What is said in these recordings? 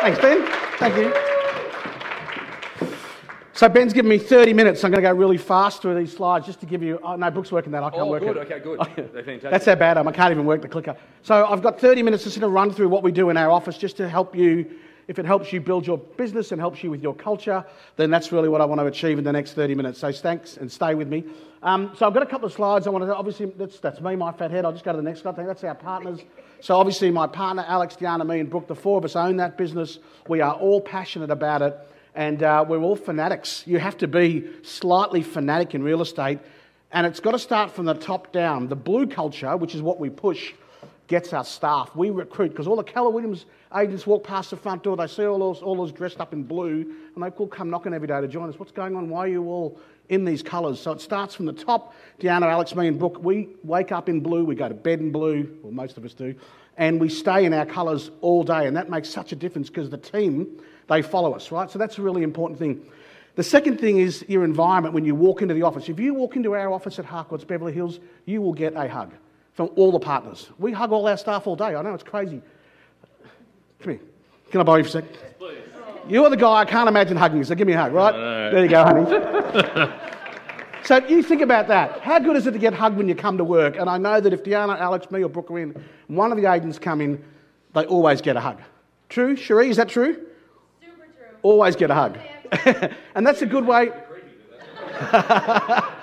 Thanks, Ben. Thank you. So Ben's given me 30 minutes. I'm going to go really fast through these slides just to give you. Oh, no, Brooke's working that. I can't Oh, work good. it. Okay, good. They're fantastic. That's how bad I am. I can't even work the clicker. So I've got 30 minutes to sort of run through what we do in our office just to help you. If it helps you build your business and helps you with your culture, then that's really what I want to achieve in the next 30 minutes. So thanks and stay with me. Um, so I've got a couple of slides. I want to obviously that's, that's me, my fat head. I'll just go to the next slide. That's our partners. So obviously my partner Alex, Deanna, me, and Brooke, the four of us own that business. We are all passionate about it, and uh, we're all fanatics. You have to be slightly fanatic in real estate, and it's got to start from the top down. The blue culture, which is what we push, gets our staff. We recruit because all the Keller Williams agents walk past the front door, they see all those, all those dressed up in blue, and they all come knocking every day to join us. What's going on? Why are you all in these colours? So it starts from the top. Deanna, Alex, me, and Brooke, we wake up in blue, we go to bed in blue, well, most of us do, and we stay in our colours all day, and that makes such a difference because the team, they follow us, right? So that's a really important thing. The second thing is your environment when you walk into the office. If you walk into our office at Harcourts, Beverly Hills, you will get a hug from all the partners. We hug all our staff all day. I know it's crazy. Come here. Can I borrow you for a sec? Please. You're the guy I can't imagine hugging, so give me a hug, right? There you go, honey. so you think about that. How good is it to get hugged when you come to work? And I know that if Deanna, Alex, me, or Brooke are in, one of the agents come in, they always get a hug. True, Cherie? Is that true? Super true. Always get a hug. Oh, and that's a good way.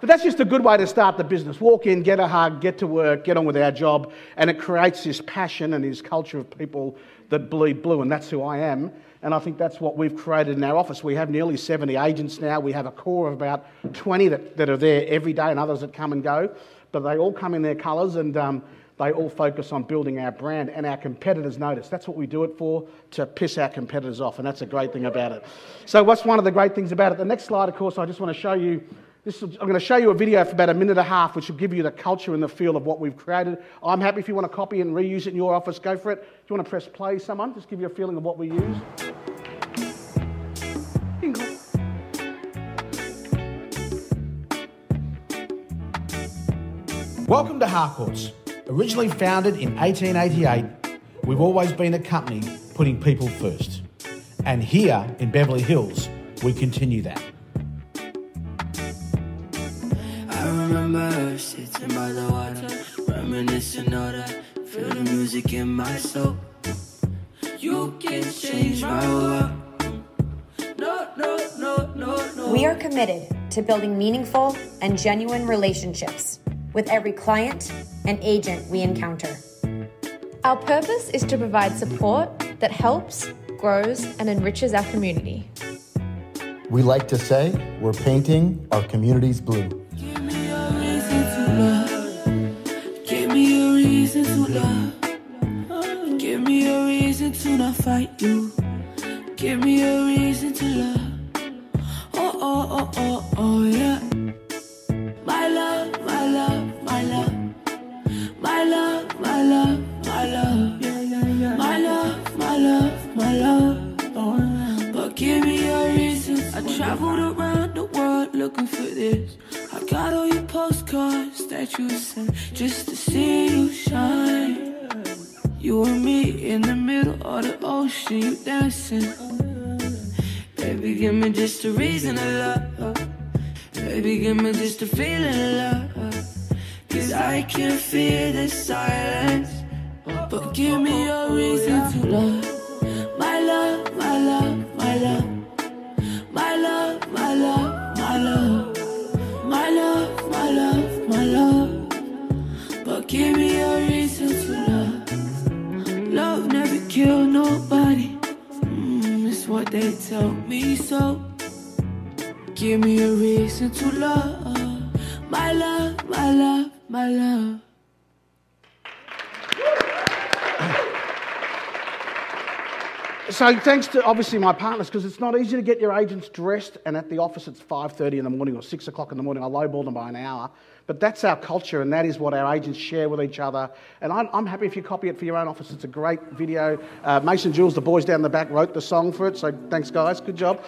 But that's just a good way to start the business. Walk in, get a hug, get to work, get on with our job, and it creates this passion and this culture of people that bleed blue, and that's who I am. And I think that's what we've created in our office. We have nearly 70 agents now. We have a core of about 20 that, that are there every day and others that come and go. But they all come in their colours and um, they all focus on building our brand. And our competitors notice. That's what we do it for, to piss our competitors off. And that's a great thing about it. So, what's one of the great things about it? The next slide, of course, I just want to show you I'm going to show you a video for about a minute and a half, which will give you the culture and the feel of what we've created. I'm happy if you want to copy and reuse it in your office, go for it. Do you want to press play, someone? Just give you a feeling of what we use. Welcome to Harcourts. Originally founded in 1888, we've always been a company putting people first. And here in Beverly Hills, we continue that. I remember sitting by the water, reminiscing all that. Feel the music in my soul. You can change my world. No, no, no, no, no. We are committed to building meaningful and genuine relationships with every client and agent we encounter. Our purpose is to provide support that helps, grows, and enriches our community. We like to say we're painting our communities blue. Reason to love. Give me a reason to not fight you. Give me a reason to love. Oh, oh, oh, oh, oh, yeah. My love, my love, my love. My love, my love, my love. My love, my love, my love. But give me a reason. I traveled around the world looking for this. Got all your postcards that you sent just to see you shine. You and me in the middle of the ocean, you dancing. Baby, give me just a reason to love. Baby, give me just a feeling of love. Cause I can feel the silence. But give me a reason to love. My love, my love, my love. They tell me so. Give me a reason to love. My love, my love, my love. So thanks to obviously my partners, because it's not easy to get your agents dressed, and at the office it's 5.30 in the morning or 6 o'clock in the morning. I lowball them by an hour. But that's our culture, and that is what our agents share with each other. And I'm, I'm happy if you copy it for your own office. It's a great video. Uh, Mason Jules, the boys down the back, wrote the song for it, so thanks, guys. Good job.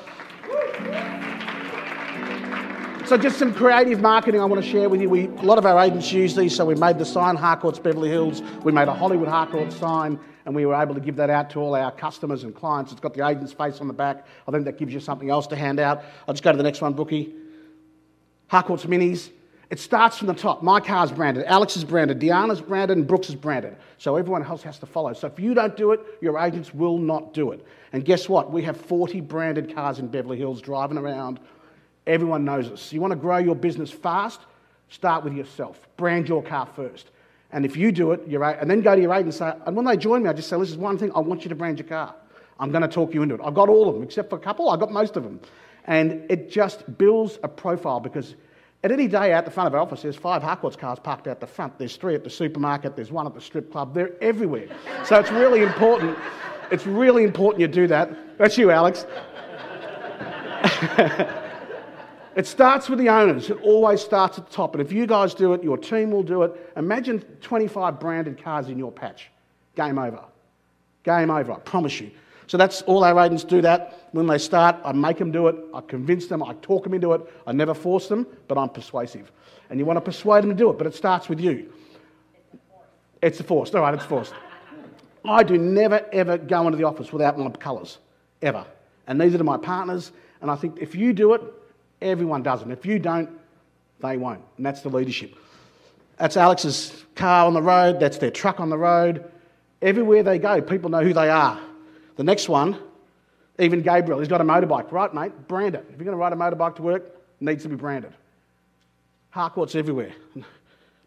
So just some creative marketing I want to share with you. We, a lot of our agents use these, so we made the sign Harcourt's Beverly Hills. We made a Hollywood Harcourt sign, and we were able to give that out to all our customers and clients. It's got the agent's face on the back. I think that gives you something else to hand out. I'll just go to the next one, Bookie. Harcourt's Minis. It starts from the top. My car's branded, Alex is branded, Deanna's branded, and Brooks is branded. So everyone else has to follow. So if you don't do it, your agents will not do it. And guess what? We have 40 branded cars in Beverly Hills driving around. Everyone knows this. You want to grow your business fast? Start with yourself. Brand your car first. And if you do it, you're, right, and then go to your agent and say, and when they join me, I just say, this is one thing, I want you to brand your car. I'm going to talk you into it. I've got all of them, except for a couple, I've got most of them. And it just builds a profile because at any day out the front of our office, there's five Harcourt's cars parked out the front. There's three at the supermarket. There's one at the strip club. They're everywhere. So it's really important. It's really important you do that. That's you, Alex. it starts with the owners. It always starts at the top. And if you guys do it, your team will do it. Imagine 25 branded cars in your patch. Game over. Game over, I promise you. So that's all our agents do that. When they start, I make them do it. I convince them. I talk them into it. I never force them, but I'm persuasive. And you want to persuade them to do it, but it starts with you. It's a force. All right, it's forced. I do never, ever go into the office without my colours, ever. And these are my partners. And I think if you do it, everyone does it. If you don't, they won't. And that's the leadership. That's Alex's car on the road. That's their truck on the road. Everywhere they go, people know who they are. The next one, even Gabriel, he's got a motorbike, right, mate? Brand it. If you're going to ride a motorbike to work, it needs to be branded. Harcourt's everywhere.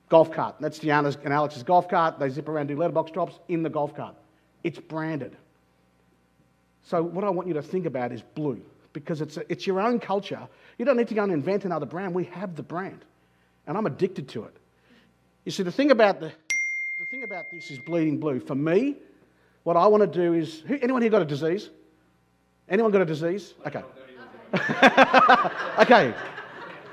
golf cart. That's Deanna's and Alex's golf cart. They zip around, do letterbox drops in the golf cart. It's branded. So, what I want you to think about is blue because it's, a, it's your own culture. You don't need to go and invent another brand. We have the brand, and I'm addicted to it. You see, the thing about, the, the thing about this is bleeding blue. For me, what I want to do is who, anyone here got a disease? Anyone got a disease? Okay. okay.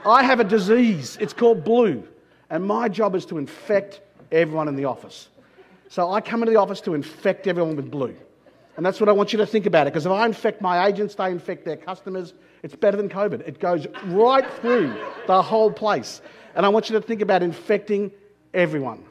I have a disease. It's called blue. And my job is to infect everyone in the office. So I come into the office to infect everyone with blue. And that's what I want you to think about it. Because if I infect my agents, they infect their customers. It's better than COVID. It goes right through the whole place. And I want you to think about infecting everyone.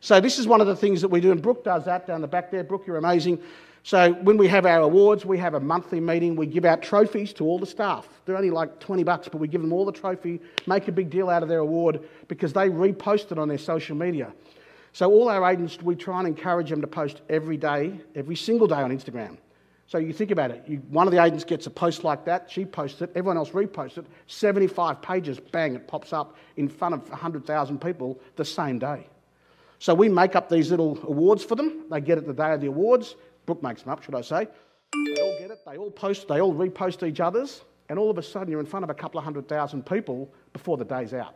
So this is one of the things that we do, and Brooke does that down the back there. Brooke, you're amazing. So when we have our awards, we have a monthly meeting. We give out trophies to all the staff. They're only like 20 bucks, but we give them all the trophy, make a big deal out of their award because they repost it on their social media. So all our agents, we try and encourage them to post every day, every single day on Instagram. So you think about it. You, one of the agents gets a post like that, she posts it, everyone else reposts it, 75 pages, bang, it pops up in front of 100,000 people the same day. So we make up these little awards for them. They get it the day of the awards. Brooke makes them up, should I say. They all get it. They all post. They all repost each other's. And all of a sudden, you're in front of a couple of hundred thousand people before the day's out.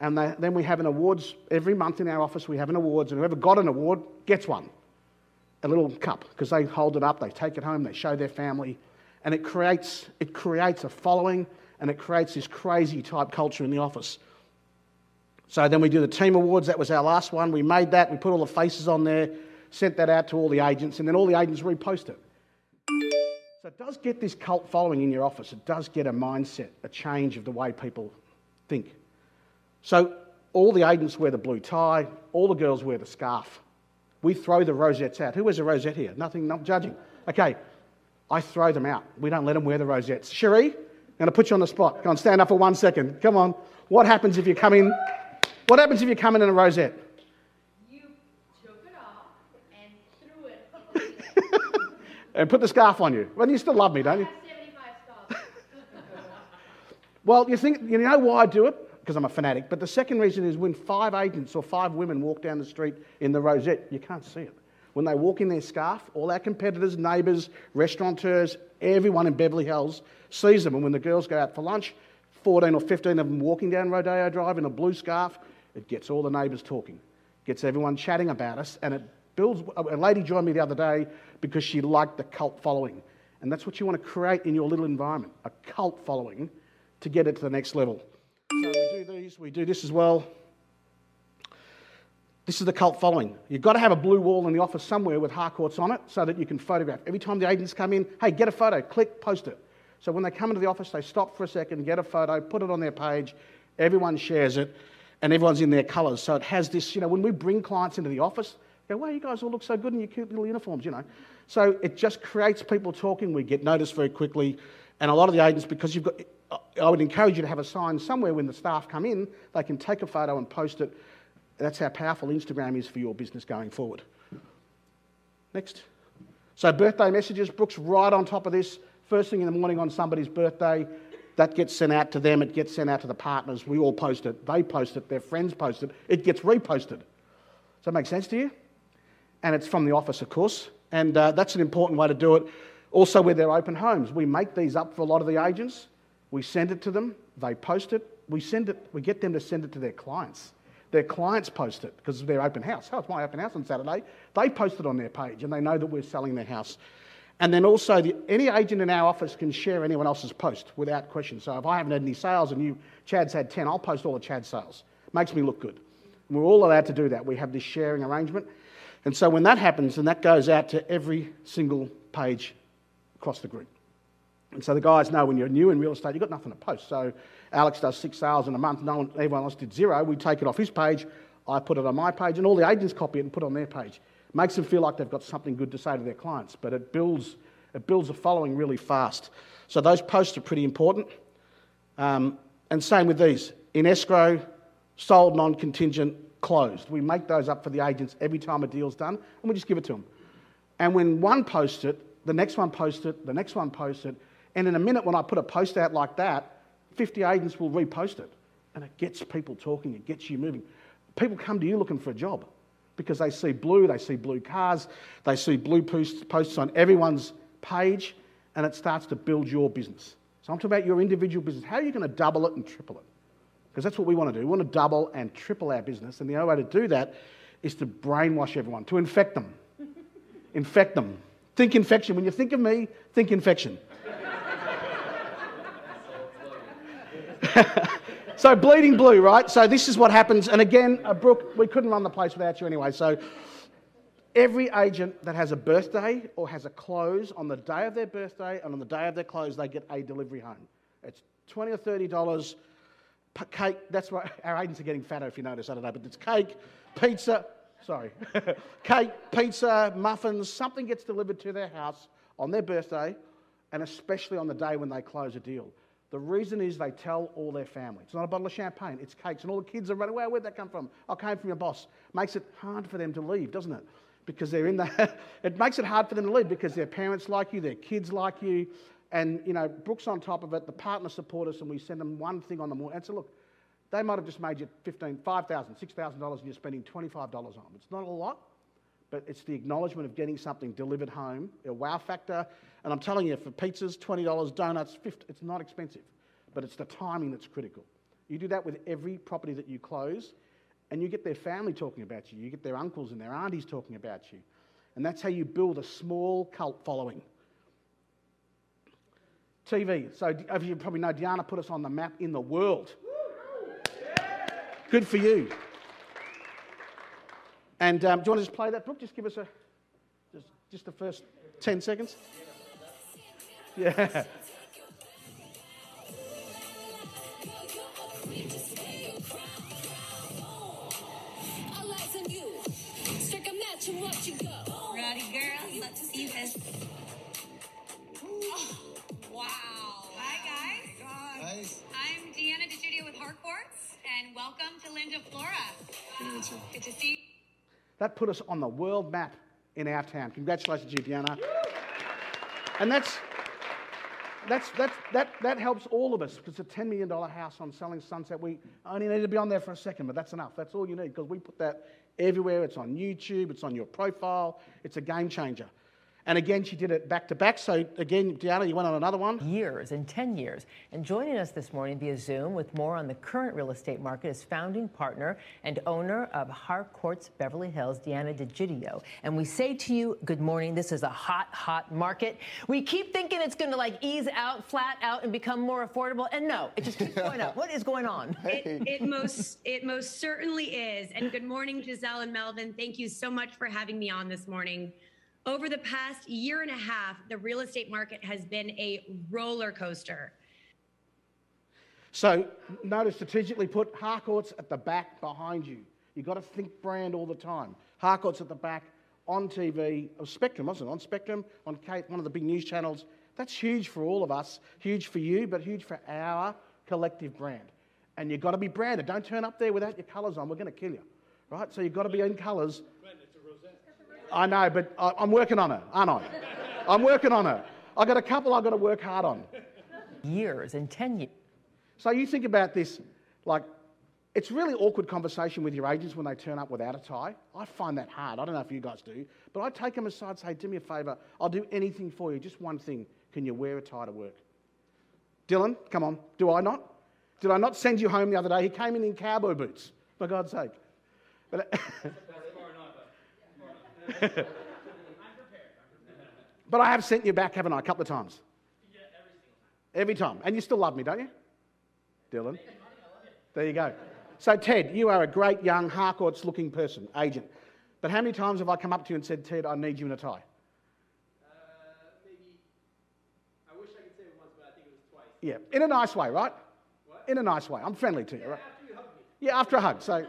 And they, then we have an awards every month in our office. We have an awards, and whoever got an award gets one, a little cup, because they hold it up, they take it home, they show their family, and it creates it creates a following, and it creates this crazy type culture in the office. So then we do the team awards. That was our last one. We made that. We put all the faces on there, sent that out to all the agents, and then all the agents repost it. So it does get this cult following in your office. It does get a mindset, a change of the way people think. So all the agents wear the blue tie. All the girls wear the scarf. We throw the rosettes out. Who wears a rosette here? Nothing, not judging. Okay, I throw them out. We don't let them wear the rosettes. Cherie, I'm going to put you on the spot. Go on, stand up for one second. Come on. What happens if you come in what happens if you come in in a rosette? You took it off and threw it. and put the scarf on you. Well, you still love me, don't you? well, you think you know why I do it? Because I'm a fanatic. But the second reason is when five agents or five women walk down the street in the rosette, you can't see it. When they walk in their scarf, all our competitors, neighbours, restaurateurs, everyone in Beverly Hills sees them. And when the girls go out for lunch, 14 or 15 of them walking down Rodeo Drive in a blue scarf, it gets all the neighbours talking, gets everyone chatting about us, and it builds. A lady joined me the other day because she liked the cult following. And that's what you want to create in your little environment a cult following to get it to the next level. These, we do this as well. This is the cult following. You've got to have a blue wall in the office somewhere with Harcourts on it so that you can photograph. Every time the agents come in, hey, get a photo, click, post it. So when they come into the office, they stop for a second, get a photo, put it on their page, everyone shares it, and everyone's in their colours. So it has this, you know, when we bring clients into the office, go, wow, you guys all look so good in your cute little uniforms, you know. So it just creates people talking. We get noticed very quickly. And a lot of the agents, because you've got, I would encourage you to have a sign somewhere when the staff come in, they can take a photo and post it. That's how powerful Instagram is for your business going forward. Next. So, birthday messages, Brooks right on top of this. First thing in the morning on somebody's birthday, that gets sent out to them, it gets sent out to the partners. We all post it, they post it, their friends post it, it gets reposted. Does that make sense to you? And it's from the office, of course. And uh, that's an important way to do it. Also, with their open homes, we make these up for a lot of the agents. We send it to them, they post it, we send it, we get them to send it to their clients. Their clients post it because of their open house. Oh, it's my open house on Saturday. They post it on their page and they know that we're selling their house. And then also, the, any agent in our office can share anyone else's post without question. So if I haven't had any sales and you, Chad's had 10, I'll post all the Chad sales. Makes me look good. And we're all allowed to do that. We have this sharing arrangement. And so when that happens, and that goes out to every single page across the group. And so the guys know when you're new in real estate, you've got nothing to post. So Alex does six sales in a month, no one, everyone else did zero. We take it off his page, I put it on my page, and all the agents copy it and put it on their page. Makes them feel like they've got something good to say to their clients, but it builds, it builds a following really fast. So those posts are pretty important. Um, and same with these in escrow, sold non contingent, closed. We make those up for the agents every time a deal's done, and we just give it to them. And when one posts it, the next one posts it, the next one posts it, and in a minute, when I put a post out like that, 50 agents will repost it. And it gets people talking, it gets you moving. People come to you looking for a job because they see blue, they see blue cars, they see blue posts on everyone's page, and it starts to build your business. So I'm talking about your individual business. How are you going to double it and triple it? Because that's what we want to do. We want to double and triple our business. And the only way to do that is to brainwash everyone, to infect them. infect them. Think infection. When you think of me, think infection. so bleeding blue, right? So this is what happens. And again, uh, Brooke, we couldn't run the place without you anyway. So every agent that has a birthday or has a close on the day of their birthday and on the day of their close, they get a delivery home. It's twenty or thirty dollars cake. That's why our agents are getting fatter, if you notice. I don't know, but it's cake, pizza. Sorry, cake, pizza, muffins. Something gets delivered to their house on their birthday, and especially on the day when they close a deal. The reason is they tell all their family. It's not a bottle of champagne, it's cakes. And all the kids are running, well, where'd that come from? Oh, I came from your boss. Makes it hard for them to leave, doesn't it? Because they're in the, it makes it hard for them to leave because their parents like you, their kids like you, and, you know, Brooks on top of it, the partners support us, and we send them one thing on the morning. And so, look, they might have just made you $15,000, $5,000, $6,000 and you're spending $25 on them. It's not a lot, but it's the acknowledgement of getting something delivered home, a wow factor. And I'm telling you, for pizzas, $20, donuts, 50, it's not expensive, but it's the timing that's critical. You do that with every property that you close, and you get their family talking about you. You get their uncles and their aunties talking about you. And that's how you build a small cult following. TV. So, as you probably know, Deanna put us on the map in the world. Good for you. And um, do you want to just play that, Brooke? Just give us a, just, just the first 10 seconds. Yeah. Ready, girl? Let's see this. Wow. Hi, guys. Nice. I'm Deanna DeGidio with Harcourts, and welcome to Linda Flora. Good to see you. That put us on the world map in our town. Congratulations, you. And that's, that's, that's, that, that helps all of us because it's a $10 million house on selling Sunset. We only need to be on there for a second, but that's enough. That's all you need because we put that everywhere. It's on YouTube, it's on your profile. It's a game changer. And again, she did it back to back. So again, Deanna, you went on another one. Years and 10 years. And joining us this morning via Zoom with more on the current real estate market is founding partner and owner of Harcourts Beverly Hills, Deanna DeGidio. And we say to you, good morning. This is a hot, hot market. We keep thinking it's going to like ease out, flat out, and become more affordable. And no, it just keeps going up. What is going on? It, it most it most certainly is. And good morning, Giselle and Melvin. Thank you so much for having me on this morning. Over the past year and a half, the real estate market has been a roller coaster. So notice strategically put Harcourt's at the back behind you. You've got to think brand all the time. Harcourt's at the back on TV, of Spectrum, wasn't it? On Spectrum, on Kate, one of the big news channels. That's huge for all of us, huge for you, but huge for our collective brand. And you've got to be branded. Don't turn up there without your colours on. We're going to kill you, right? So you've got to be in colours. I know, but I, I'm working on it, aren't I? I'm working on it. I've got a couple I've got to work hard on. Years and 10 years. So you think about this, like, it's really awkward conversation with your agents when they turn up without a tie. I find that hard. I don't know if you guys do, but I take them aside and say, do me a favour, I'll do anything for you. Just one thing. Can you wear a tie to work? Dylan, come on. Do I not? Did I not send you home the other day? He came in in cowboy boots, for God's sake. But, but I have sent you back, haven't I, a couple of times? Every time. And you still love me, don't you? Dylan. There you go. So, Ted, you are a great young Harcourts looking person, agent. But how many times have I come up to you and said, Ted, I need you in a tie? Yeah, in a nice way, right? What? In a nice way. I'm friendly to you, right? Yeah, after a hug. So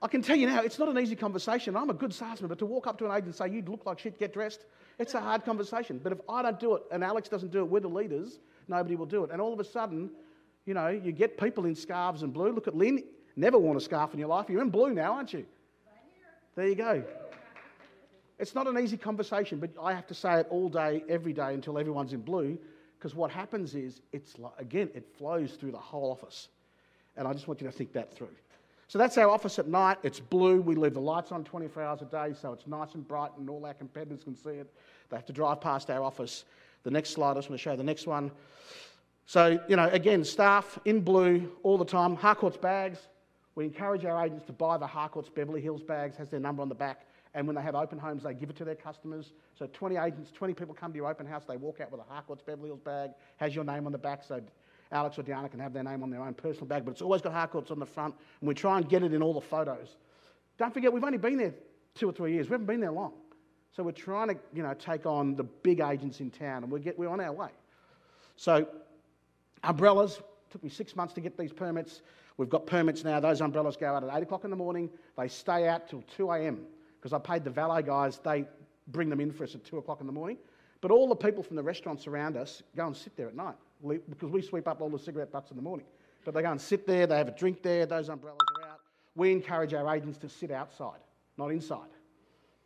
I can tell you now, it's not an easy conversation. I'm a good salesman, but to walk up to an agent and say, you look like shit, get dressed, it's a hard conversation. But if I don't do it and Alex doesn't do it with the leaders, nobody will do it. And all of a sudden, you know, you get people in scarves and blue. Look at Lynn, never worn a scarf in your life. You're in blue now, aren't you? There you go. It's not an easy conversation, but I have to say it all day, every day until everyone's in blue because what happens is, it's like, again, it flows through the whole office. And I just want you to think that through. So that's our office at night. It's blue. We leave the lights on 24 hours a day, so it's nice and bright, and all our competitors can see it. They have to drive past our office. The next slide, I just want to show the next one. So, you know, again, staff in blue all the time. Harcourt's bags. We encourage our agents to buy the Harcourt's Beverly Hills bags, has their number on the back. And when they have open homes, they give it to their customers. So 20 agents, 20 people come to your open house, they walk out with a Harcourt's Beverly Hills bag, has your name on the back, so Alex or Deanna can have their name on their own personal bag, but it's always got Harcourt's on the front, and we try and get it in all the photos. Don't forget, we've only been there two or three years. We haven't been there long. So we're trying to, you know, take on the big agents in town, and we're, get, we're on our way. So umbrellas, took me six months to get these permits. We've got permits now. Those umbrellas go out at 8 o'clock in the morning. They stay out till 2 a.m because I paid the valet guys, they bring them in for us at 2 o'clock in the morning. But all the people from the restaurants around us go and sit there at night because we sweep up all the cigarette butts in the morning. But they go and sit there, they have a drink there, those umbrellas are out. We encourage our agents to sit outside, not inside.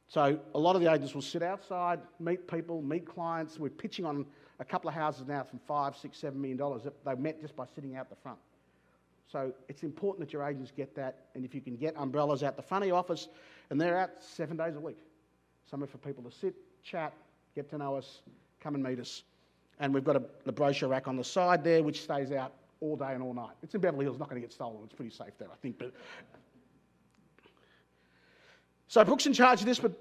So a lot of the agents will sit outside, meet people, meet clients. We're pitching on a couple of houses now from five, six, seven million dollars that they met just by sitting out the front. So it's important that your agents get that, and if you can get umbrellas out the front of your office, and they're out seven days a week. Somewhere for people to sit, chat, get to know us, come and meet us. And we've got a, the brochure rack on the side there, which stays out all day and all night. It's in Beverly Hills, not going to get stolen. It's pretty safe there, I think. But so Brooke's in charge of this, but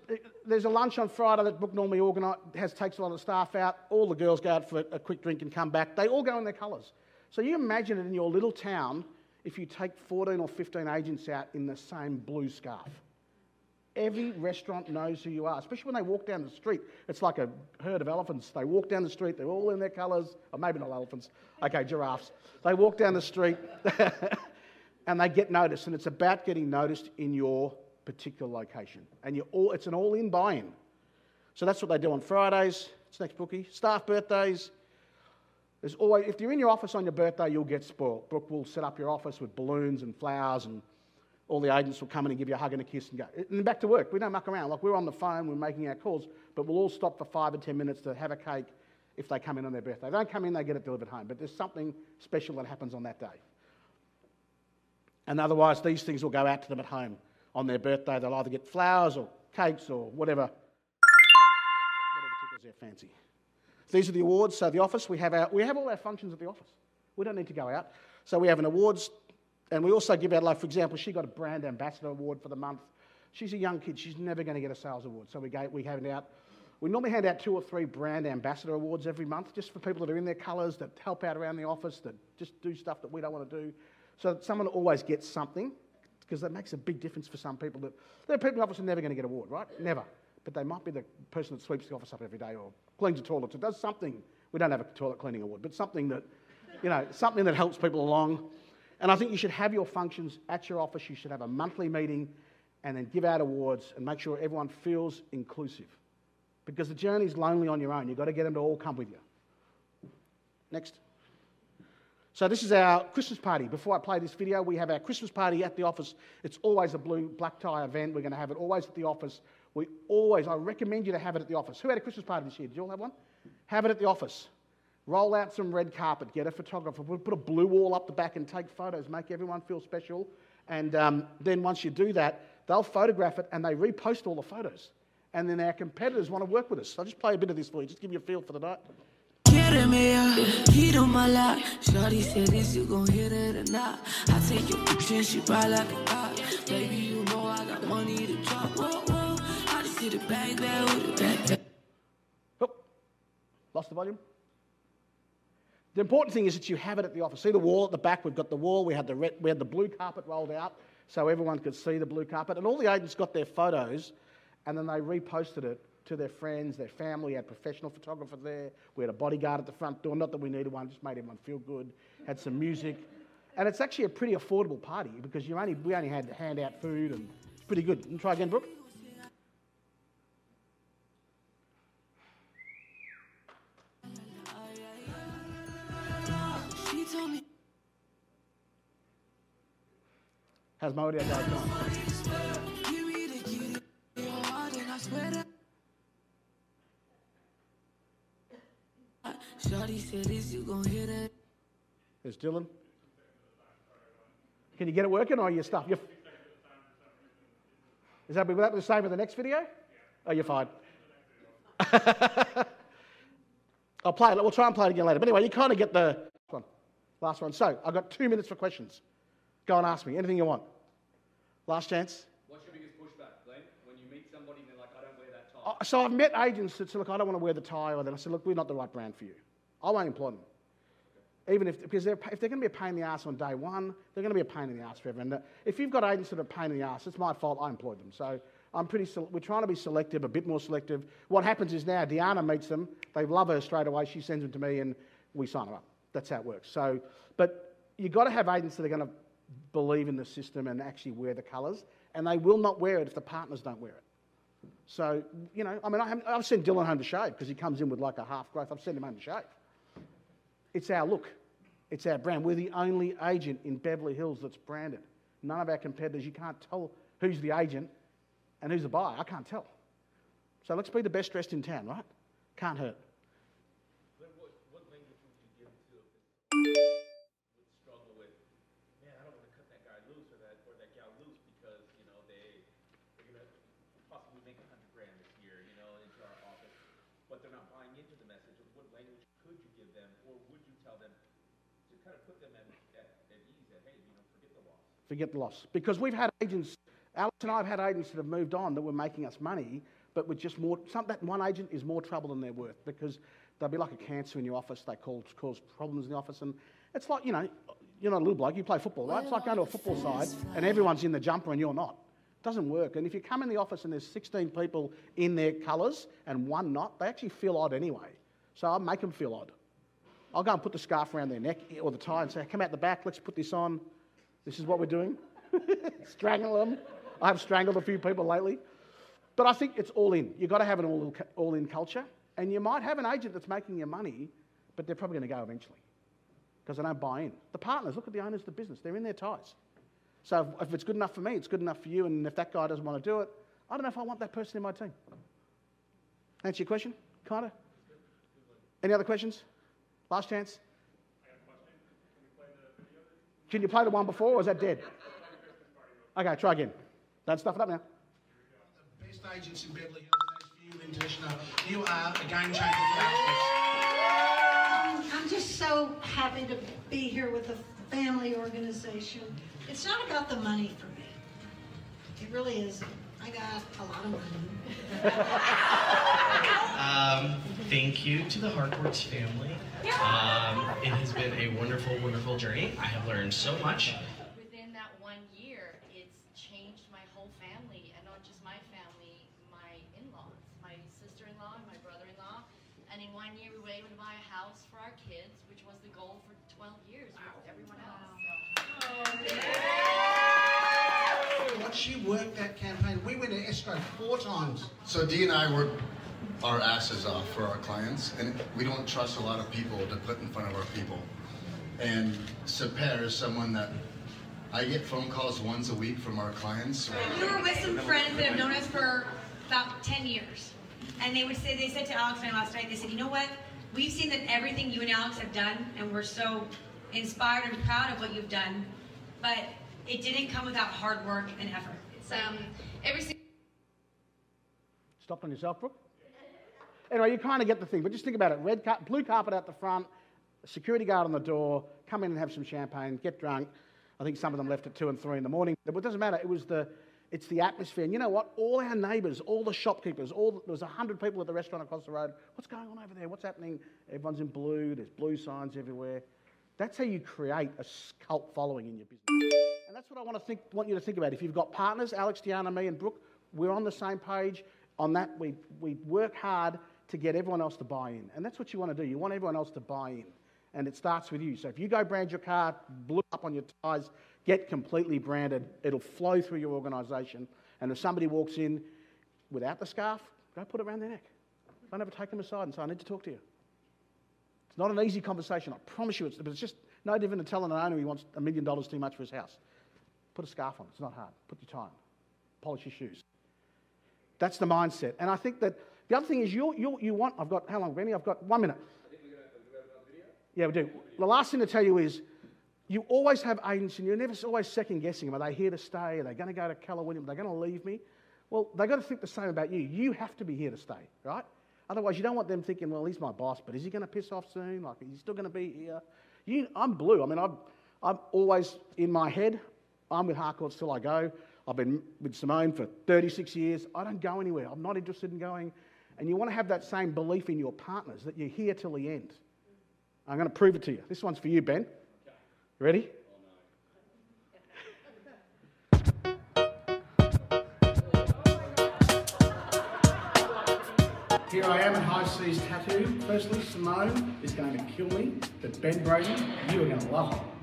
there's a lunch on Friday that Brooke normally organise, has takes a lot of staff out. All the girls go out for a quick drink and come back. They all go in their colours. So you imagine it in your little town if you take 14 or 15 agents out in the same blue scarf. Every restaurant knows who you are, especially when they walk down the street. It's like a herd of elephants. They walk down the street, they're all in their colours, or maybe not elephants, okay, giraffes. They walk down the street and they get noticed, and it's about getting noticed in your particular location. And you're all, it's an all in buy in. So that's what they do on Fridays. It's next bookie. Staff birthdays. There's always, if you're in your office on your birthday, you'll get spoiled. Brooke will set up your office with balloons and flowers and all the agents will come in and give you a hug and a kiss and go. And back to work. We don't muck around. Like we're on the phone, we're making our calls, but we'll all stop for five or ten minutes to have a cake if they come in on their birthday. They don't come in, they get it delivered home. But there's something special that happens on that day. And otherwise, these things will go out to them at home on their birthday. They'll either get flowers or cakes or whatever, whatever tickles their fancy. These are the awards. So the office, we have, our, we have all our functions at the office. We don't need to go out. So we have an awards and we also give out, like, for example, she got a brand ambassador award for the month. She's a young kid. She's never going to get a sales award. So we, gave, we hand out, we normally hand out two or three brand ambassador awards every month, just for people that are in their colours, that help out around the office, that just do stuff that we don't want to do. So that someone always gets something, because that makes a big difference for some people. That, there are people in the office are never going to get an award, right? Never. but they might be the person that sweeps the office up every day or cleans the toilets or does something. We don't have a toilet cleaning award, but something that, you know, something that helps people along. And I think you should have your functions at your office. You should have a monthly meeting and then give out awards and make sure everyone feels inclusive. Because the journey is lonely on your own. You've got to get them to all come with you. Next. So this is our Christmas party. Before I play this video, we have our Christmas party at the office. It's always a blue black tie event. We're going to have it always at the office. We always, I recommend you to have it at the office. Who had a Christmas party this year? Did you all have one? Have it at the office. Roll out some red carpet, get a photographer, put a blue wall up the back and take photos, make everyone feel special. And um, then once you do that, they'll photograph it and they repost all the photos. And then our competitors want to work with us. So I'll just play a bit of this for you, just give you a feel for the night. Kidding me, heat on my lap. Said, Is you gon' hit it or not? I take your picture, she like a. Baby, you know I got money to drop. Whoa, whoa. I just hit a bag bag with a back. Oh, lost the volume. The important thing is that you have it at the office. See the wall at the back? We've got the wall. We had the, red, we had the blue carpet rolled out so everyone could see the blue carpet. And all the agents got their photos and then they reposted it to their friends, their family. We had professional photographer there. We had a bodyguard at the front door. Not that we needed one, just made everyone feel good. Had some music. And it's actually a pretty affordable party because you only, we only had to hand out food and it's pretty good. Try again, Brooke? How's my audio guys going? Me the key to your heart and I swear that. Shawty said, Is you gon' hit it? There's Dylan. Can you get it working or are you stuck? You're... Is that, will that be the same with the next video? Oh, you're fine. I'll play it. We'll try and play it again later. But anyway, you kind of get the. Last one. So I've got two minutes for questions. Go and ask me anything you want. Last chance. What's your biggest pushback, Glenn? When you meet somebody and they're like, I don't wear that tie. Oh, So I've met agents that say, look, I don't want to wear the tie, or then I said, look, we're not the right brand for you. I won't employ them. Even if, because they're, if they're going to be a pain in the ass on day one, they're going to be a pain in the ass forever. And uh, if you've got agents that are a pain in the ass, it's my fault. I employed them. So I'm pretty. We're trying to be selective, a bit more selective. What happens is now Deanna meets them. They love her straight away. She sends them to me, and we sign her up. That's how it works. So, but you've got to have agents that are going to believe in the system and actually wear the colours, and they will not wear it if the partners don't wear it. So, you know, I mean, I I've sent Dylan home to shave because he comes in with like a half growth. I've sent him home to shave. It's our look, it's our brand. We're the only agent in Beverly Hills that's branded. None of our competitors, you can't tell who's the agent and who's the buyer. I can't tell. So let's be the best dressed in town, right? Can't hurt. The get the loss. Because we've had agents, Alex and I have had agents that have moved on that were making us money, but with just more, some, that one agent is more trouble than they're worth because they'll be like a cancer in your office. They cause, cause problems in the office. And it's like, you know, you're not a little bloke, you play football, right? It's like going to a football side and everyone's in the jumper and you're not. It doesn't work. And if you come in the office and there's 16 people in their colours and one not, they actually feel odd anyway. So I make them feel odd. I'll go and put the scarf around their neck or the tie and say, come out the back, let's put this on. This is what we're doing. Strangle them. I've strangled a few people lately. But I think it's all in. You've got to have an all, all in culture. And you might have an agent that's making you money, but they're probably going to go eventually because they don't buy in. The partners, look at the owners of the business, they're in their ties. So if, if it's good enough for me, it's good enough for you. And if that guy doesn't want to do it, I don't know if I want that person in my team. Answer your question? Kind of? Any other questions? Last chance? Can you play the one before, or is that dead? Okay, try again. Don't stuff it up now. The Best agents in Beverly Hills, you, Lynn Deschner. You are a game changer for our I'm just so happy to be here with a family organization. It's not about the money for me. It really isn't. I got a lot of money. Um, thank you to the Harcourts family. Um, it has been a wonderful, wonderful journey. I have learned so much. Within that one year, it's changed my whole family, and not just my family, my in-laws, my sister-in-law and my brother-in-law. And in one year, we were able to buy a house for our kids, which was the goal for 12 years with everyone else. So. What she worked that campaign, we went to escrow four times. So Dee and I were our asses off for our clients, and we don't trust a lot of people to put in front of our people. And Saper is someone that I get phone calls once a week from our clients. We were with some friends that have known us for about 10 years. And they would say, they said to Alex and I last night, they said, you know what? We've seen that everything you and Alex have done, and we're so inspired and proud of what you've done, but it didn't come without hard work and effort. It's, um, every single Stopped on yourself, Brooke? Anyway, you kind of get the thing, but just think about it. Red car- blue carpet out the front, security guard on the door, come in and have some champagne, get drunk. I think some of them left at two and three in the morning. But it doesn't matter. It was the, it's the atmosphere. And you know what? All our neighbours, all the shopkeepers, all there was hundred people at the restaurant across the road. What's going on over there? What's happening? Everyone's in blue. There's blue signs everywhere. That's how you create a cult following in your business. And that's what I want to think, want you to think about. If you've got partners, Alex, Deanna, me, and Brooke, we're on the same page. On that, we, we work hard to get everyone else to buy in. And that's what you want to do. You want everyone else to buy in. And it starts with you. So if you go brand your car, blue up on your tyres, get completely branded, it'll flow through your organisation. And if somebody walks in without the scarf, go put it around their neck. Don't ever take them aside and say, I need to talk to you. It's not an easy conversation, I promise you. It's, but it's just no different than telling an owner he wants a million dollars too much for his house. Put a scarf on, it's not hard. Put your tie on, polish your shoes. That's the mindset. And I think that the other thing is you, you, you want, I've got, how long, Benny? I've got one minute. Yeah, we do. The last thing to tell you is you always have agents and you're never always second guessing them. Are they here to stay? Are they going to go to Keller Williams? Are they going to leave me? Well, they've got to think the same about you. You have to be here to stay, right? Otherwise, you don't want them thinking, well, he's my boss, but is he going to piss off soon? Like, is he still going to be here? You, I'm blue. I mean, I'm, I'm always in my head. I'm with Harcourts till I go. I've been with Simone for 36 years. I don't go anywhere. I'm not interested in going. And you want to have that same belief in your partners that you're here till the end. I'm going to prove it to you. This one's for you, Ben. You ready? Here I am at High Seas Tattoo. Firstly, Simone is going to kill me, but Ben Brady, you are going to love him.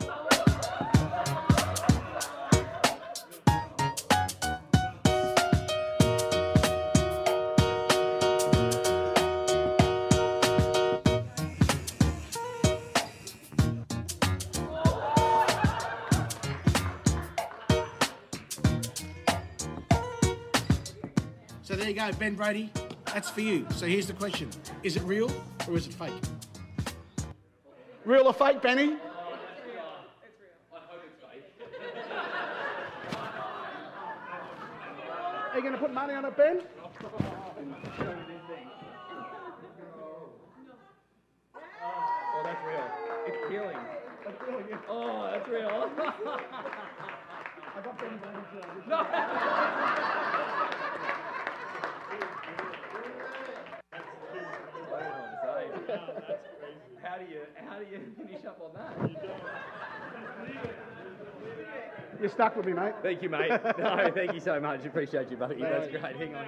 So there you go, Ben Brady. That's for you. So here's the question Is it real or is it fake? Real or fake, Benny? It's real. I hope it's. Are you going to put money on it, Ben? Oh, that's real. It's healing. Oh, that's real. I got Ben No. How do you how do you finish up on that? You're stuck with me, mate. Thank you, mate. No, thank you so much. Appreciate you, buddy. That's great. Hang on.